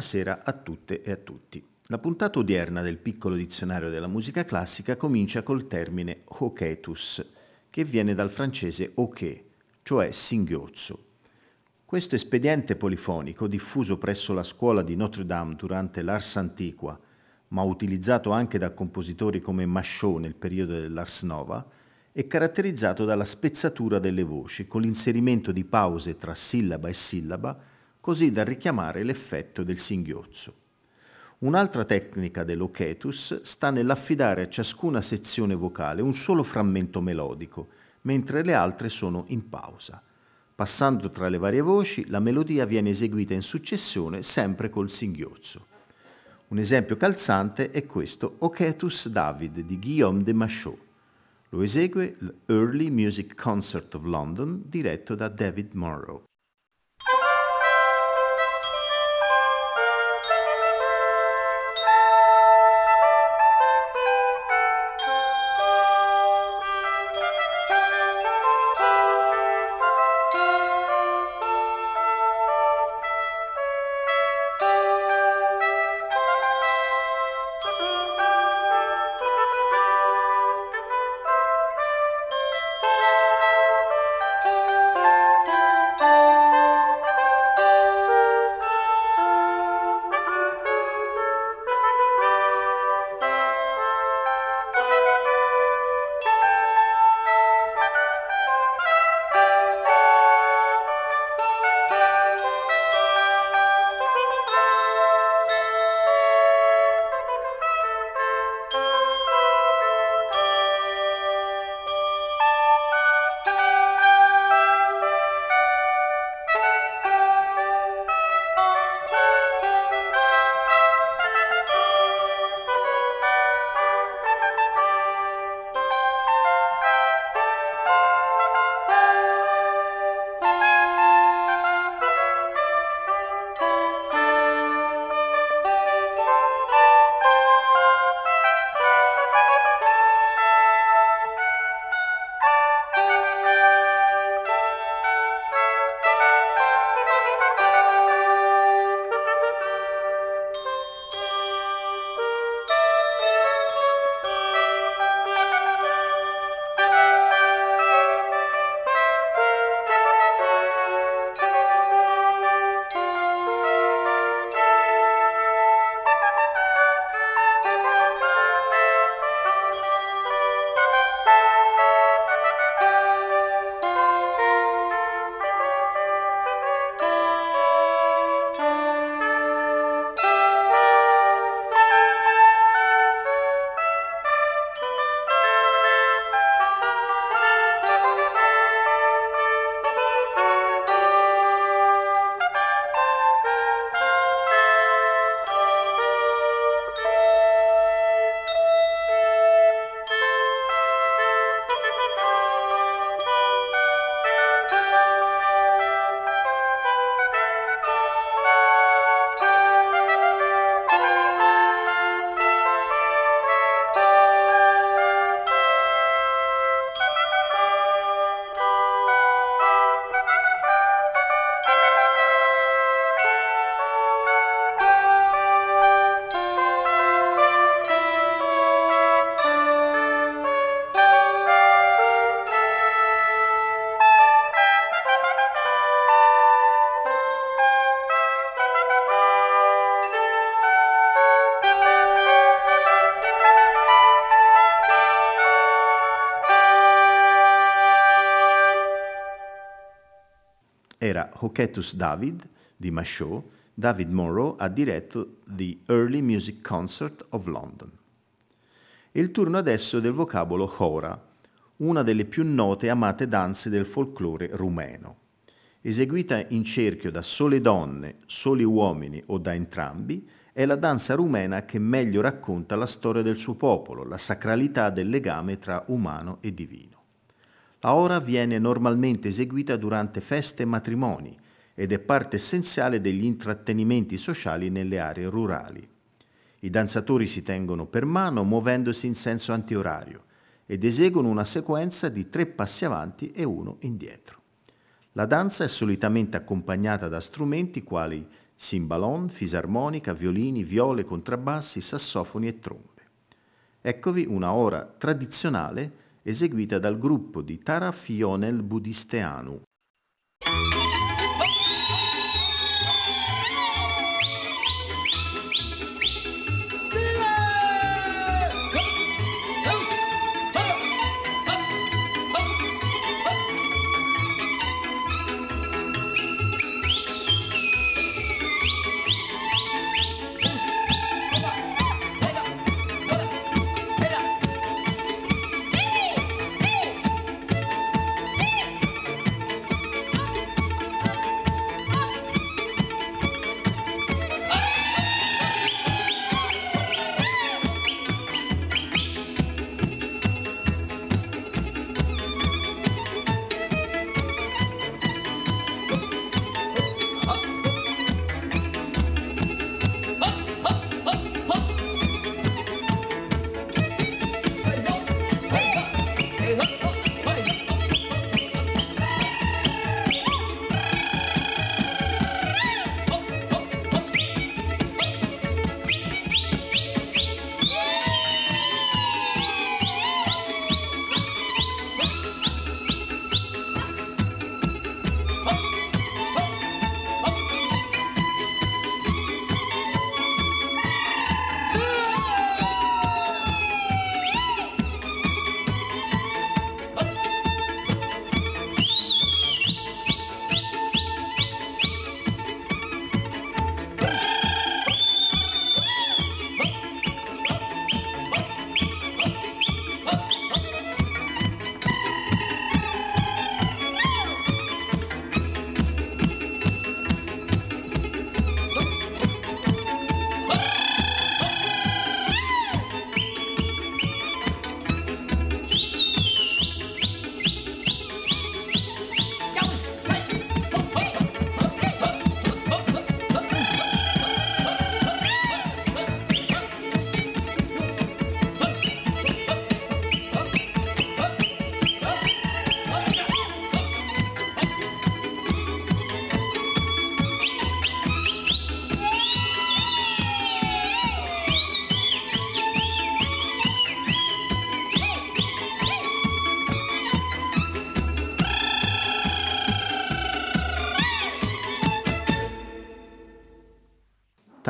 Buonasera a tutte e a tutti. La puntata odierna del piccolo dizionario della musica classica comincia col termine hoquetus, che viene dal francese hoquet, cioè singhiozzo. Questo espediente polifonico, diffuso presso la scuola di Notre Dame durante l'Ars Antiqua, ma utilizzato anche da compositori come Machot nel periodo dell'Ars Nova, è caratterizzato dalla spezzatura delle voci, con l'inserimento di pause tra sillaba e sillaba, così da richiamare l'effetto del singhiozzo. Un'altra tecnica dell'ochetus sta nell'affidare a ciascuna sezione vocale un solo frammento melodico, mentre le altre sono in pausa. Passando tra le varie voci, la melodia viene eseguita in successione sempre col singhiozzo. Un esempio calzante è questo Ochetus David di Guillaume de Machaut. Lo esegue l'Early Music Concert of London diretto da David Monroe. Era Hoketus David di Machaut, David Monroe ha diretto The Early Music Concert of London. E il turno adesso del vocabolo Hora, una delle più note e amate danze del folklore rumeno. Eseguita in cerchio da sole donne, soli uomini o da entrambi, è la danza rumena che meglio racconta la storia del suo popolo, la sacralità del legame tra umano e divino. La ora viene normalmente eseguita durante feste e matrimoni ed è parte essenziale degli intrattenimenti sociali nelle aree rurali. I danzatori si tengono per mano muovendosi in senso antiorario ed eseguono una sequenza di tre passi avanti e uno indietro. La danza è solitamente accompagnata da strumenti quali cimbalon, fisarmonica, violini, viole, contrabbassi, sassofoni e trombe. Eccovi una ora tradizionale eseguita dal gruppo di Tara Fionel Budisteanu.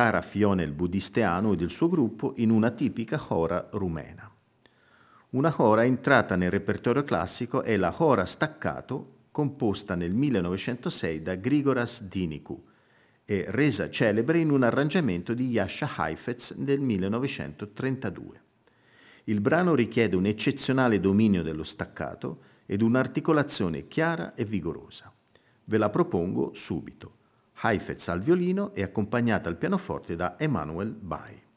Tara Fione il budisteano ed il suo gruppo in una tipica hora rumena. Una hora entrata nel repertorio classico è la hora staccato composta nel 1906 da Grigoras Dinicu e resa celebre in un arrangiamento di Yasha Heifetz nel 1932. Il brano richiede un eccezionale dominio dello staccato ed un'articolazione chiara e vigorosa. Ve la propongo subito. Heifetz al violino e accompagnata al pianoforte da Emanuel Bai.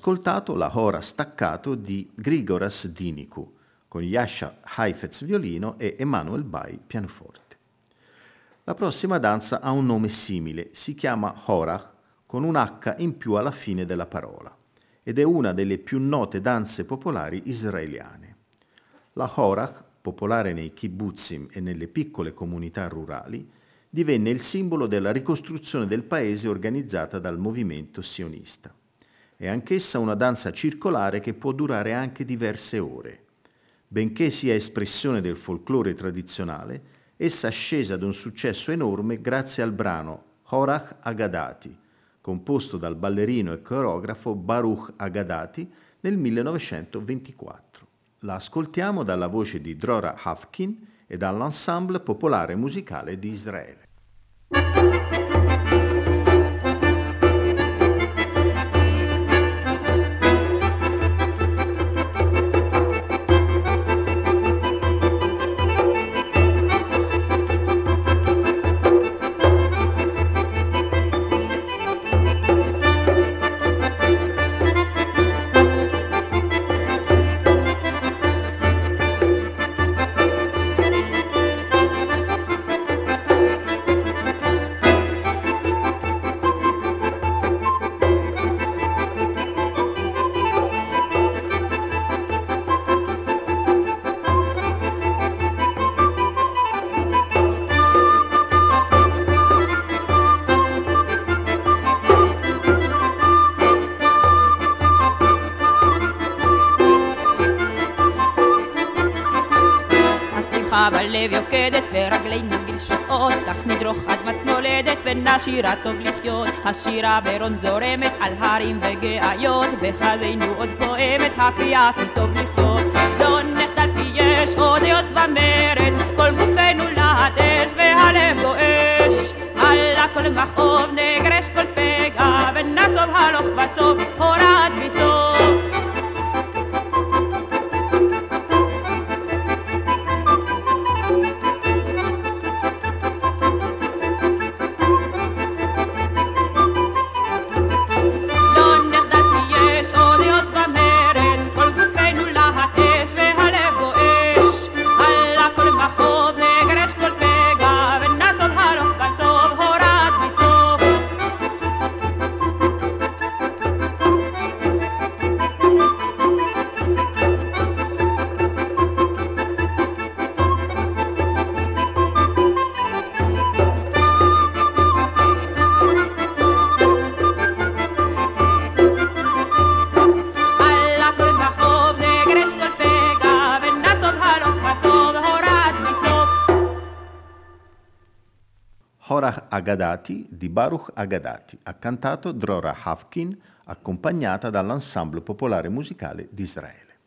Ascoltato la Hora staccato di Grigoras Diniku con Yasha Heifetz violino e Emanuel Bai pianoforte. La prossima danza ha un nome simile, si chiama Horach con un H in più alla fine della parola ed è una delle più note danze popolari israeliane. La Horach, popolare nei kibbutzim e nelle piccole comunità rurali, divenne il simbolo della ricostruzione del paese organizzata dal movimento sionista. È anch'essa una danza circolare che può durare anche diverse ore. Benché sia espressione del folklore tradizionale, essa scese ad un successo enorme grazie al brano Horach Agadati, composto dal ballerino e coreografo Baruch Agadati nel 1924. La ascoltiamo dalla voce di Drora Hafkin e dall'ensemble popolare musicale di Israele. בלב יוקדת ורגלינו גלשופעות כך נדרוך אדמת מולדת ונשירה טוב לחיות. השירה ברון זורמת על הרים וגאיות בחזינו עוד פועמת הקריאה כי טוב לחיות. לא נחדל כי יש עוד יוץ ומרד כל גופנו להט אש והלב גועש על הכל מכאוב נגרש כל פגע ונסוב הלוך וסוף הורד בסוף Agadati di Baruch Agadati, ha cantato Drora Hafkin, accompagnata dall'ensemble popolare musicale di Israele.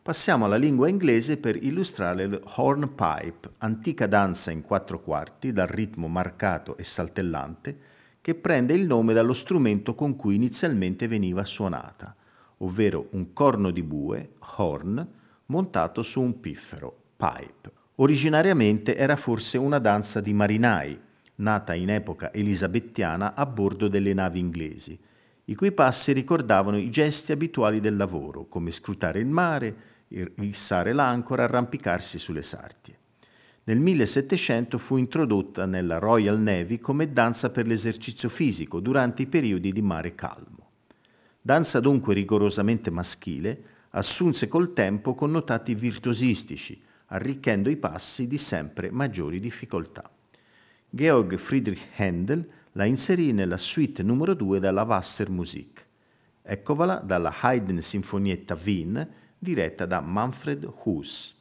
Passiamo alla lingua inglese per illustrare il hornpipe, antica danza in quattro quarti dal ritmo marcato e saltellante, che prende il nome dallo strumento con cui inizialmente veniva suonata, ovvero un corno di bue, horn, montato su un piffero, pipe. Originariamente era forse una danza di marinai, nata in epoca elisabettiana a bordo delle navi inglesi, i cui passi ricordavano i gesti abituali del lavoro, come scrutare il mare, issare l'ancora, arrampicarsi sulle sartie. Nel 1700 fu introdotta nella Royal Navy come danza per l'esercizio fisico durante i periodi di mare calmo. Danza dunque rigorosamente maschile, assunse col tempo connotati virtuosistici, arricchendo i passi di sempre maggiori difficoltà. Georg Friedrich Händel la inserì nella suite numero 2 della Wassermusik. Eccovala dalla Haydn Sinfonietta Wien diretta da Manfred Huss.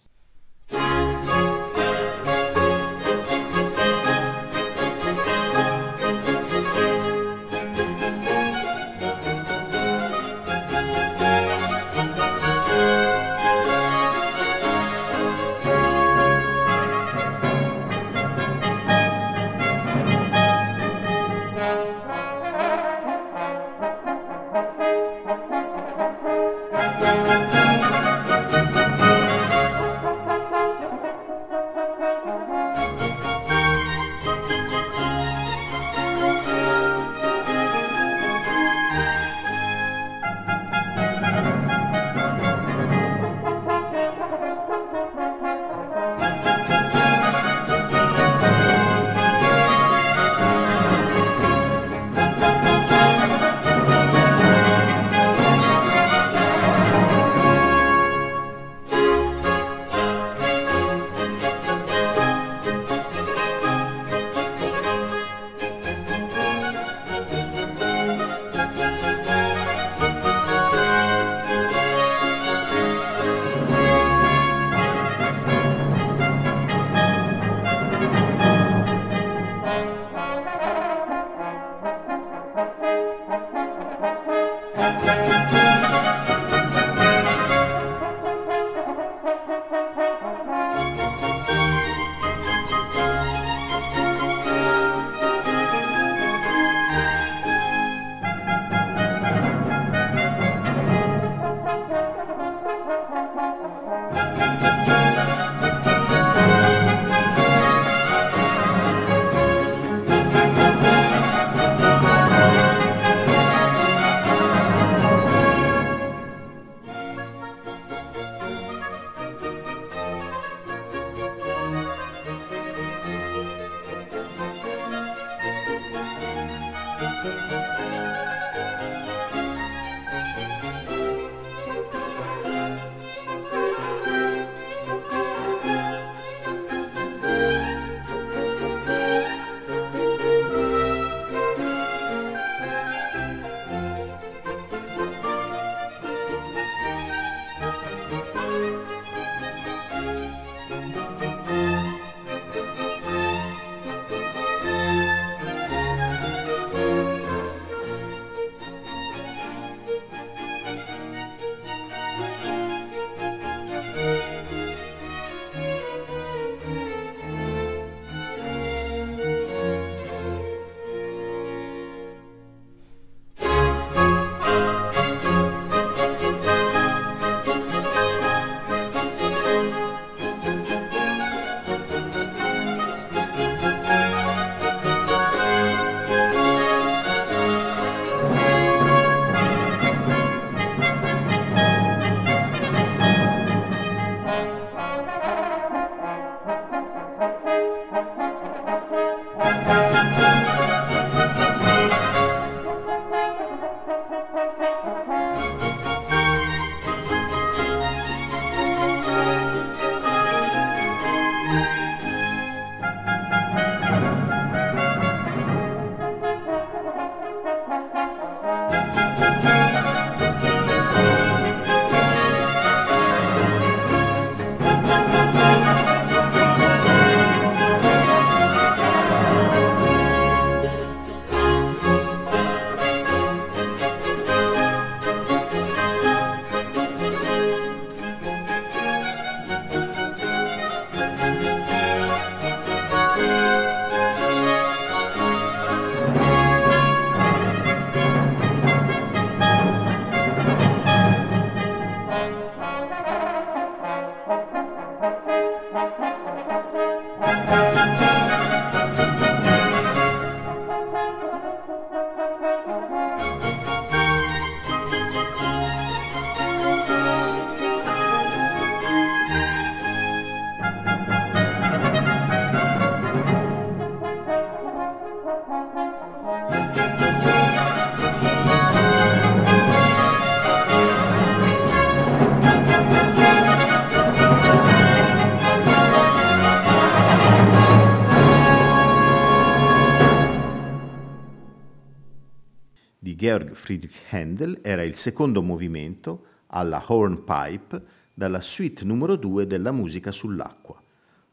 Friedrich Händel era il secondo movimento alla Hornpipe dalla suite numero 2 della musica sull'acqua,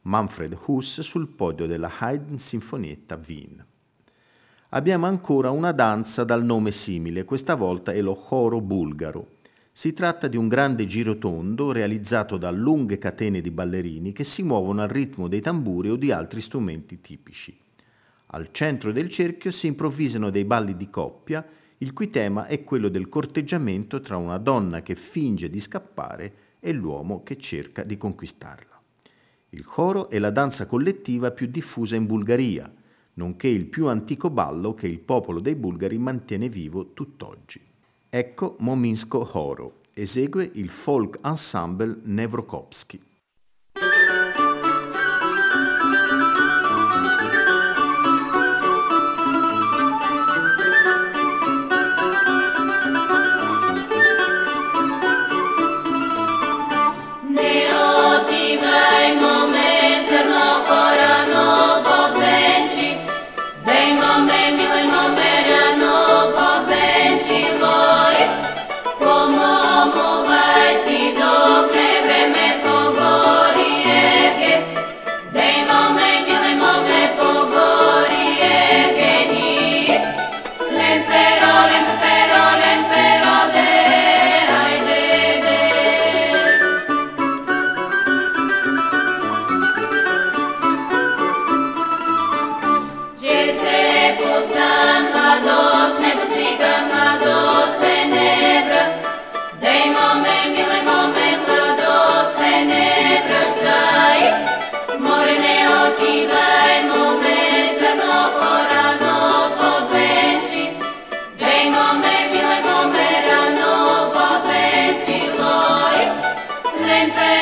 Manfred Huss sul podio della Haydn Sinfonietta Wien. Abbiamo ancora una danza dal nome simile, questa volta è lo choro bulgaro. Si tratta di un grande girotondo realizzato da lunghe catene di ballerini che si muovono al ritmo dei tamburi o di altri strumenti tipici. Al centro del cerchio si improvvisano dei balli di coppia il cui tema è quello del corteggiamento tra una donna che finge di scappare e l'uomo che cerca di conquistarla. Il coro è la danza collettiva più diffusa in Bulgaria, nonché il più antico ballo che il popolo dei bulgari mantiene vivo tutt'oggi. Ecco Mominsko Horo, esegue il folk ensemble Nevrokopsky.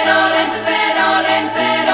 parole, parole, parole.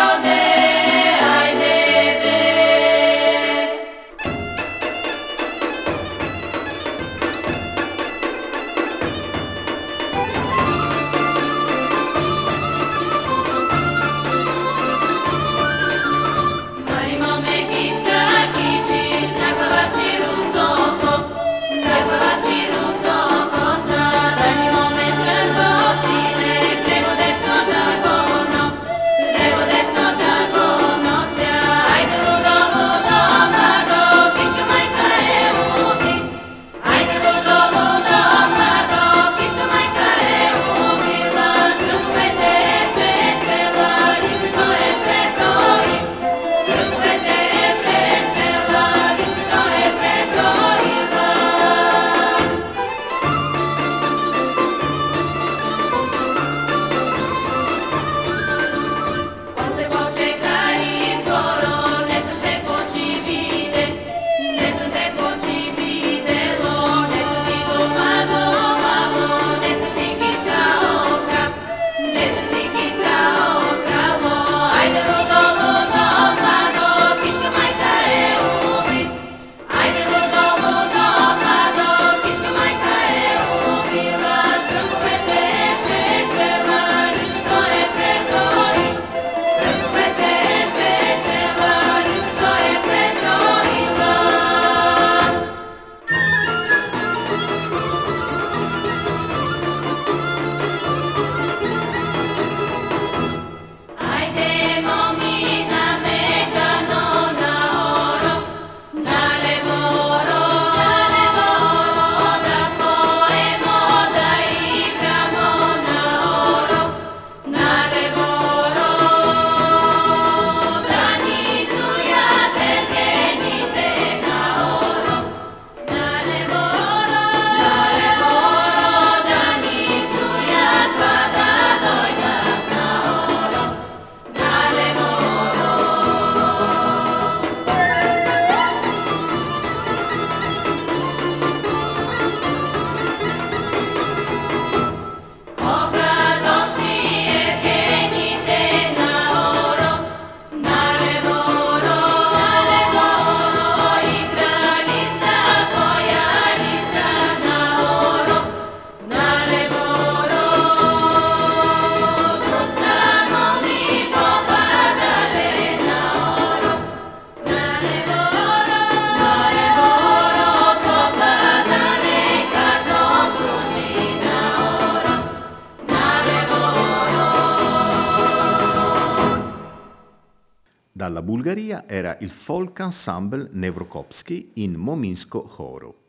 Folk ensemble Nevrokopsky in Mominsko Choro.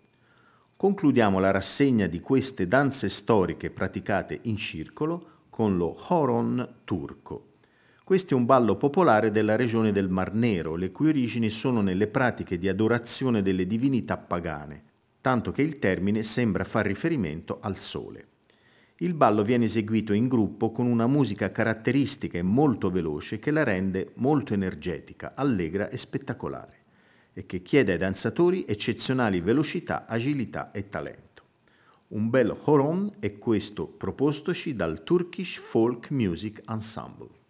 Concludiamo la rassegna di queste danze storiche praticate in circolo con lo Horon turco. Questo è un ballo popolare della regione del Mar Nero, le cui origini sono nelle pratiche di adorazione delle divinità pagane, tanto che il termine sembra far riferimento al sole. Il ballo viene eseguito in gruppo con una musica caratteristica e molto veloce che la rende molto energetica, allegra e spettacolare e che chiede ai danzatori eccezionali velocità, agilità e talento. Un bel horon è questo propostoci dal Turkish Folk Music Ensemble.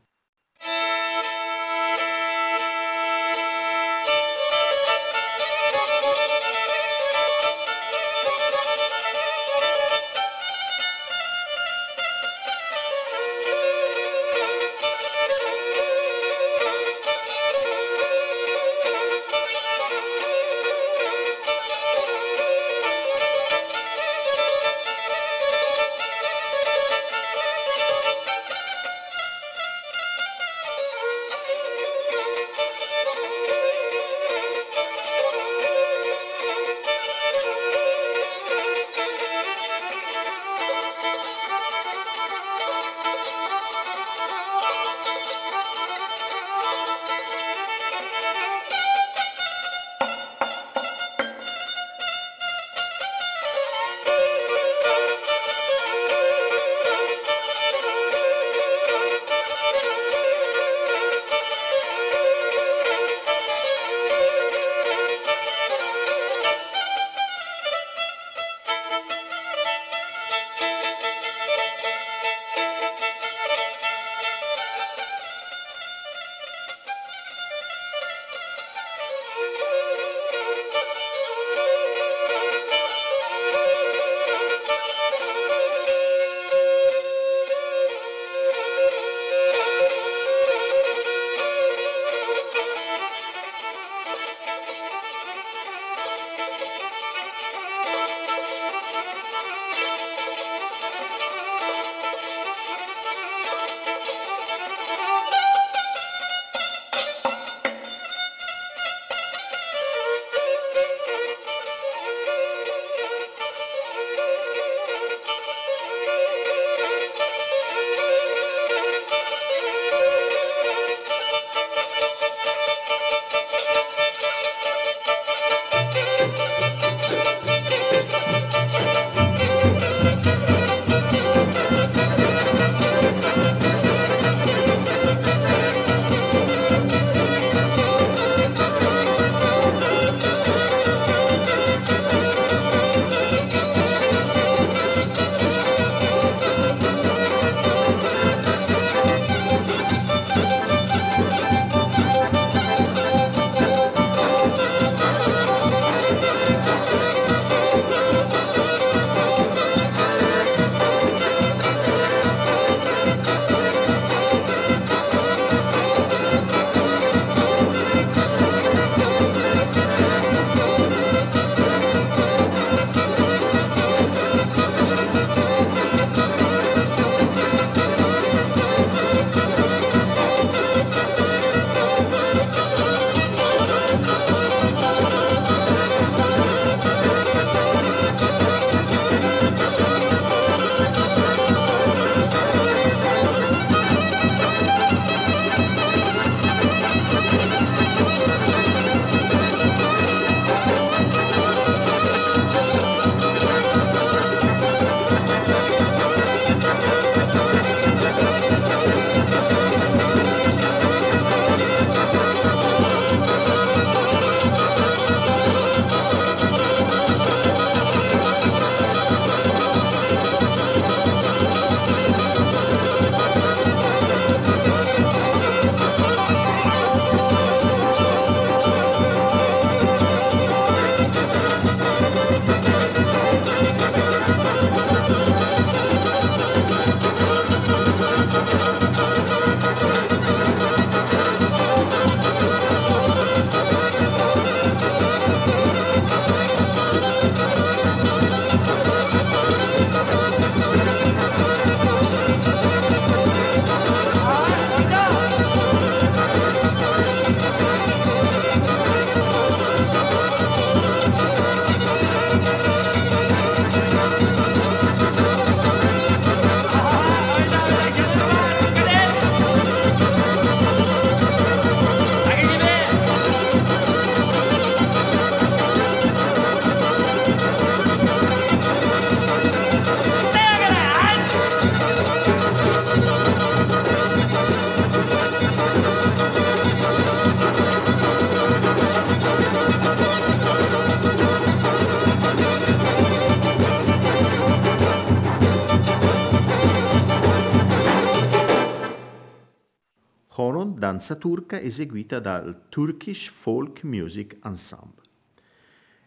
Danza turca eseguita dal Turkish Folk Music Ensemble.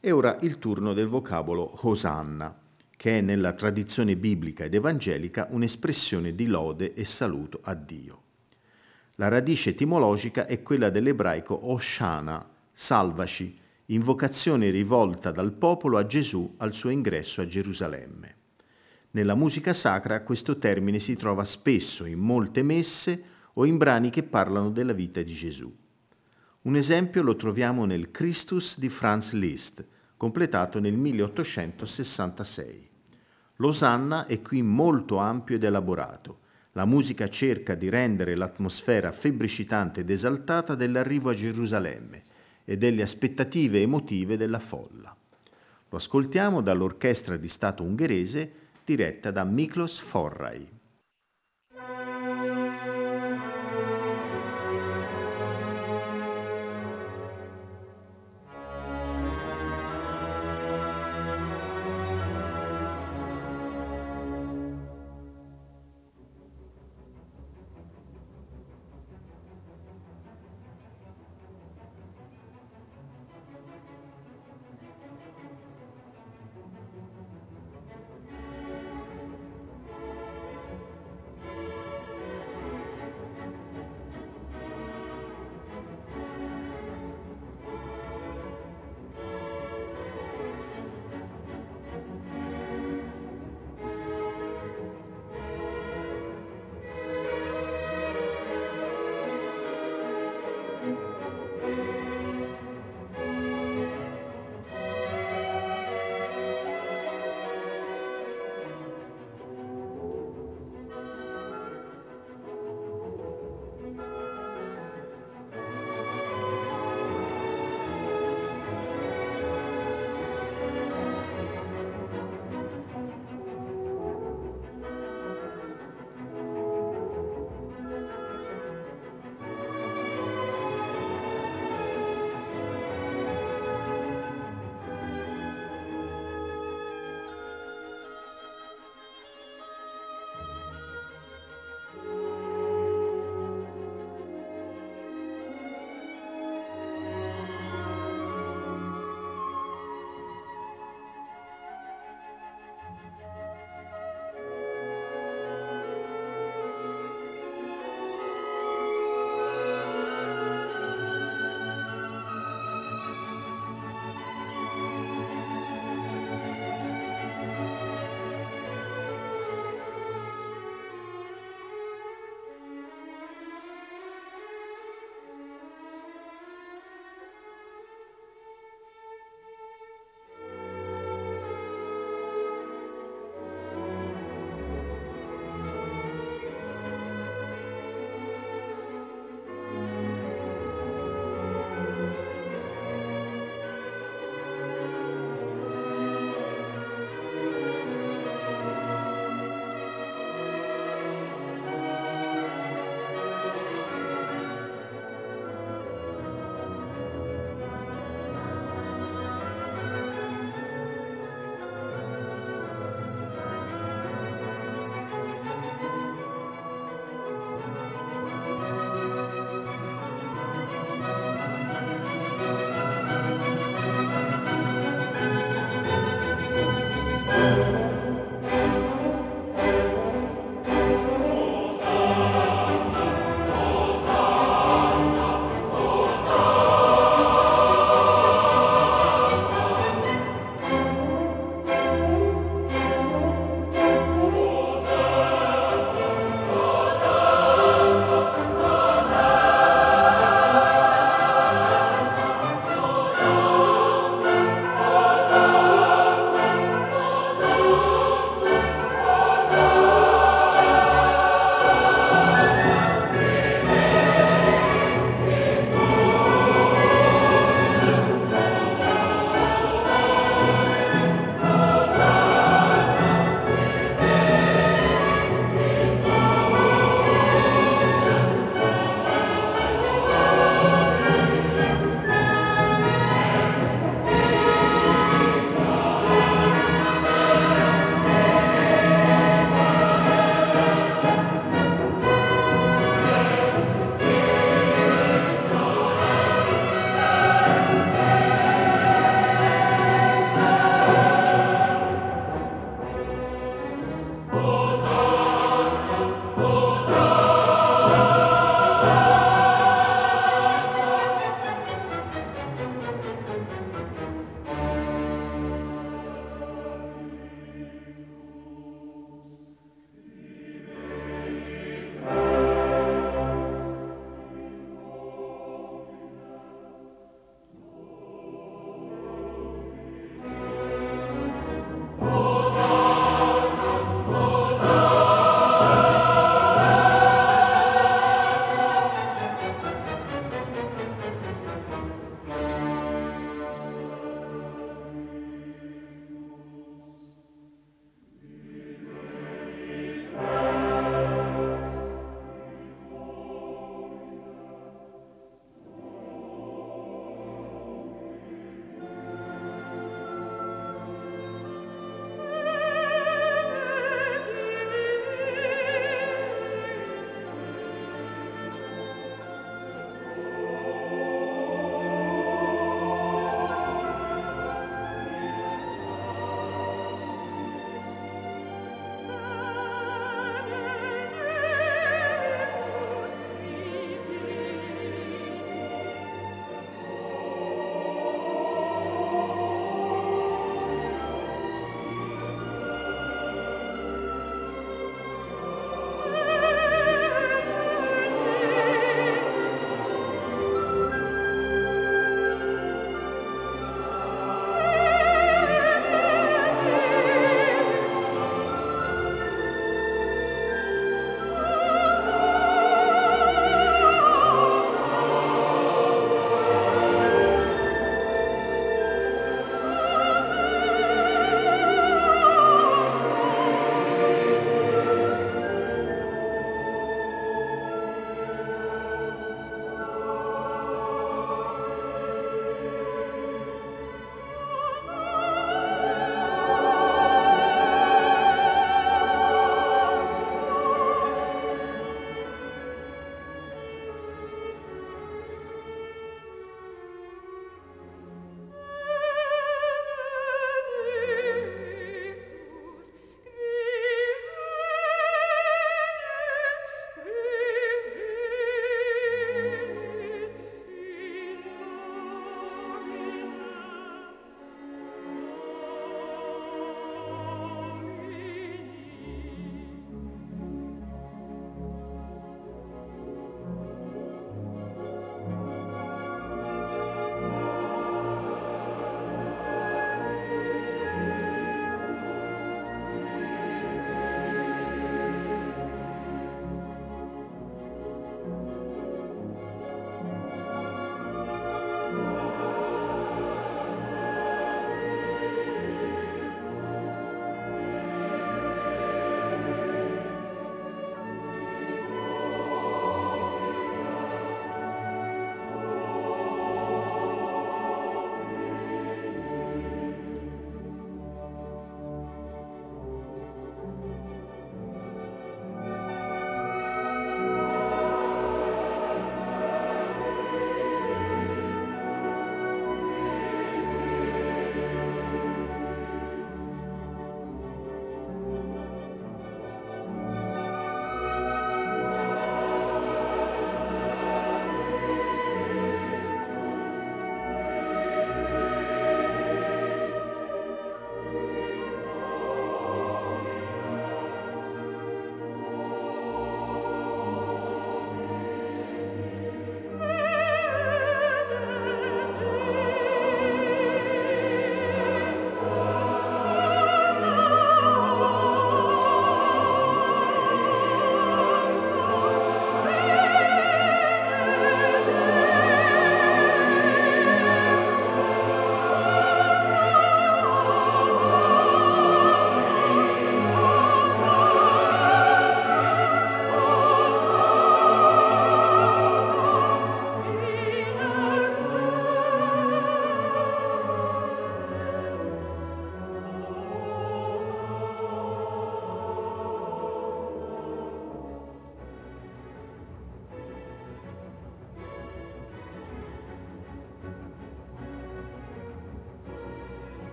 E ora il turno del vocabolo Hosanna, che è nella tradizione biblica ed evangelica un'espressione di lode e saluto a Dio. La radice etimologica è quella dell'ebraico Oshana, salvaci, invocazione rivolta dal popolo a Gesù al suo ingresso a Gerusalemme. Nella musica sacra questo termine si trova spesso in molte messe o in brani che parlano della vita di Gesù. Un esempio lo troviamo nel Christus di Franz Liszt, completato nel 1866. Losanna è qui molto ampio ed elaborato. La musica cerca di rendere l'atmosfera febbricitante ed esaltata dell'arrivo a Gerusalemme e delle aspettative emotive della folla. Lo ascoltiamo dall'Orchestra di Stato ungherese diretta da Miklos Forrai.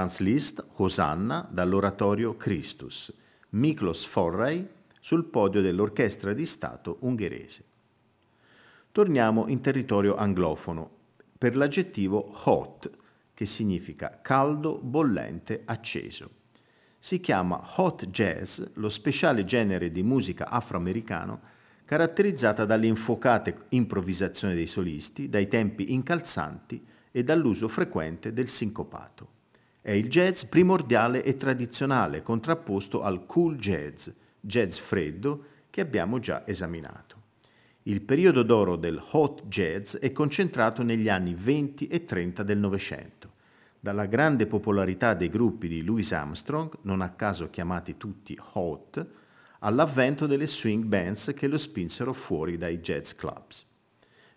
Franz Liszt, Hosanna dall'oratorio Christus, Miklos Forrai sul podio dell'Orchestra di Stato ungherese. Torniamo in territorio anglofono per l'aggettivo hot, che significa caldo, bollente, acceso. Si chiama hot jazz lo speciale genere di musica afroamericano caratterizzata dalle infuocate improvvisazioni dei solisti, dai tempi incalzanti e dall'uso frequente del sincopato. È il jazz primordiale e tradizionale contrapposto al cool jazz, jazz freddo, che abbiamo già esaminato. Il periodo d'oro del hot jazz è concentrato negli anni 20 e 30 del Novecento. Dalla grande popolarità dei gruppi di Louis Armstrong, non a caso chiamati tutti hot, all'avvento delle swing bands che lo spinsero fuori dai jazz clubs.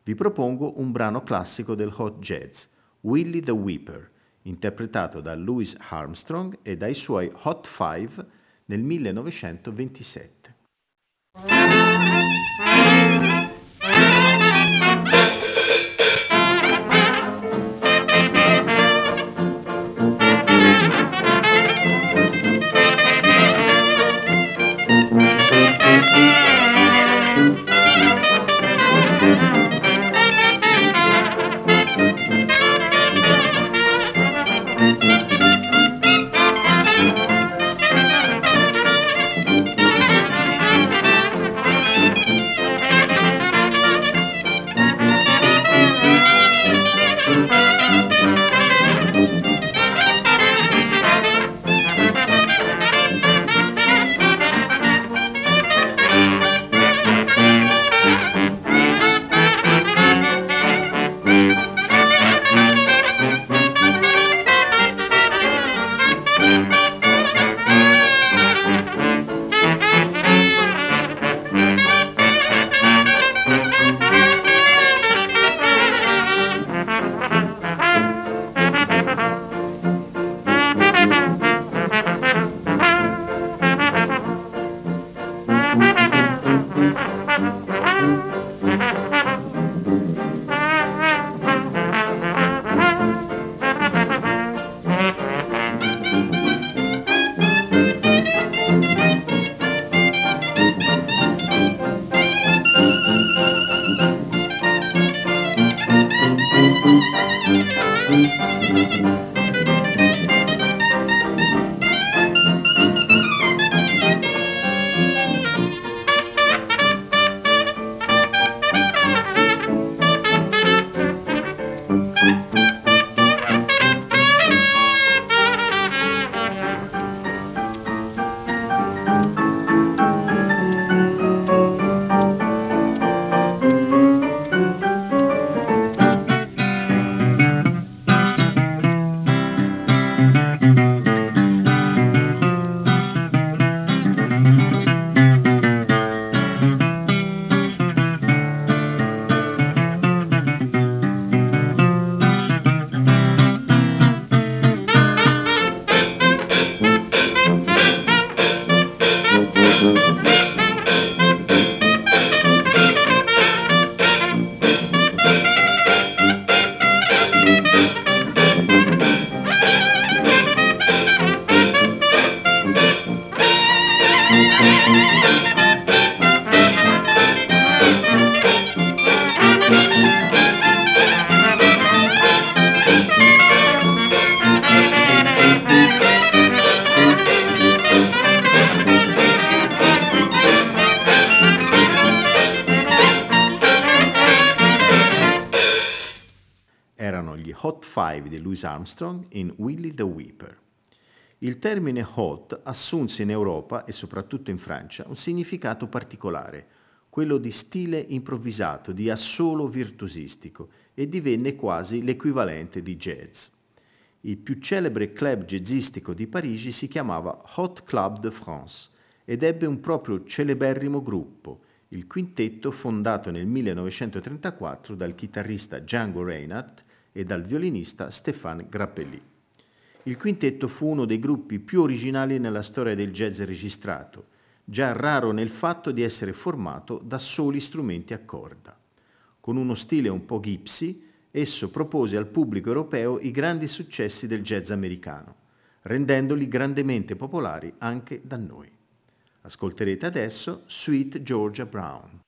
Vi propongo un brano classico del hot jazz, Willie the Weeper, interpretato da Louis Armstrong e dai suoi Hot Five nel 1927. Louis Armstrong in Willie the Weeper. Il termine hot assunse in Europa e soprattutto in Francia un significato particolare, quello di stile improvvisato, di assolo virtuosistico e divenne quasi l'equivalente di jazz. Il più celebre club jazzistico di Parigi si chiamava Hot Club de France ed ebbe un proprio celeberrimo gruppo, il quintetto fondato nel 1934 dal chitarrista Django Reinhardt e dal violinista Stéphane Grappelli. Il quintetto fu uno dei gruppi più originali nella storia del jazz registrato, già raro nel fatto di essere formato da soli strumenti a corda. Con uno stile un po' gypsy, esso propose al pubblico europeo i grandi successi del jazz americano. rendendoli grandemente popolari anche da noi. Ascolterete adesso Sweet Georgia Brown.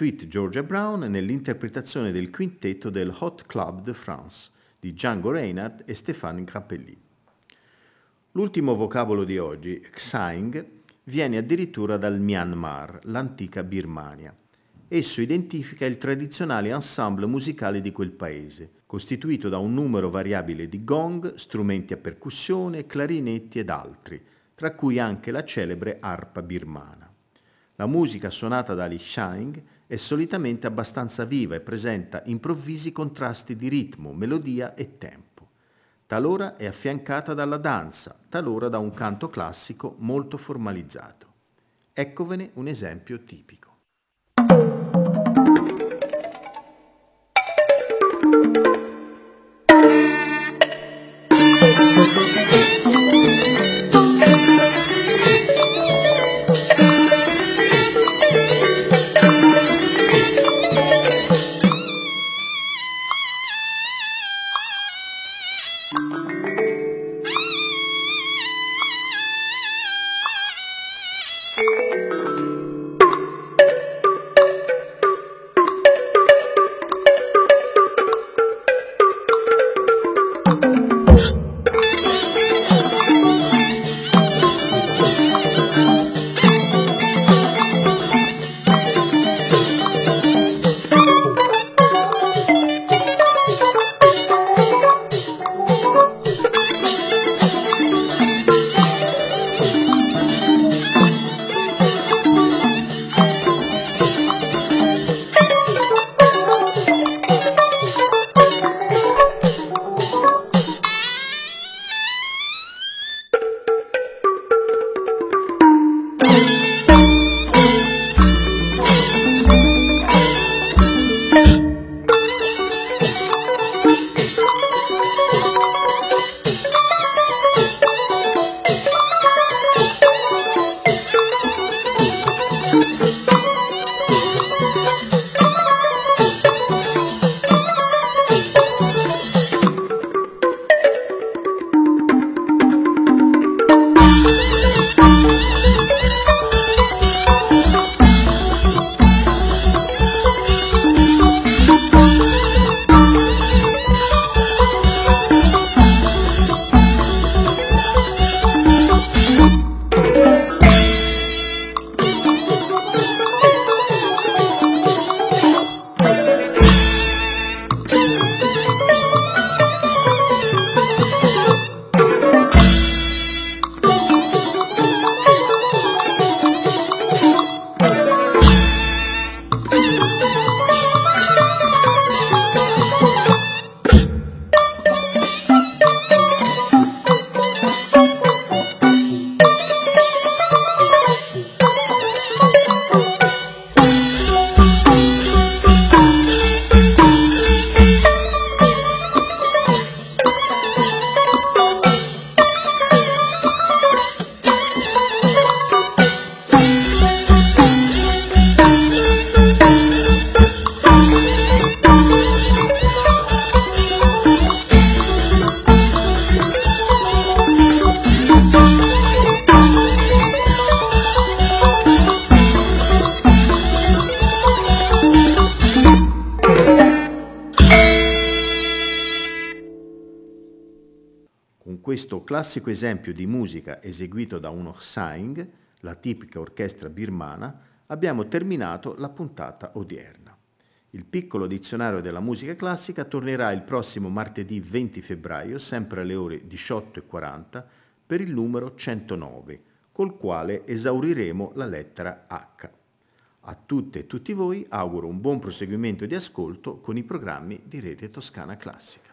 Sweet Georgia Brown nell'interpretazione del quintetto del Hot Club de France di Django Reinhardt e Stéphane Grappelli. L'ultimo vocabolo di oggi, Xaing, viene addirittura dal Myanmar, l'antica Birmania. Esso identifica il tradizionale ensemble musicale di quel paese, costituito da un numero variabile di gong, strumenti a percussione, clarinetti ed altri, tra cui anche la celebre arpa birmana. La musica suonata da Li Shang è solitamente abbastanza viva e presenta improvvisi contrasti di ritmo, melodia e tempo. Talora è affiancata dalla danza, talora da un canto classico molto formalizzato. Eccovene un esempio tipico. Questo classico esempio di musica eseguito da un Orsaing, la tipica orchestra birmana, abbiamo terminato la puntata odierna. Il piccolo dizionario della musica classica tornerà il prossimo martedì 20 febbraio, sempre alle ore 18.40, per il numero 109, col quale esauriremo la lettera H. A tutte e tutti voi auguro un buon proseguimento di ascolto con i programmi di Rete Toscana Classica.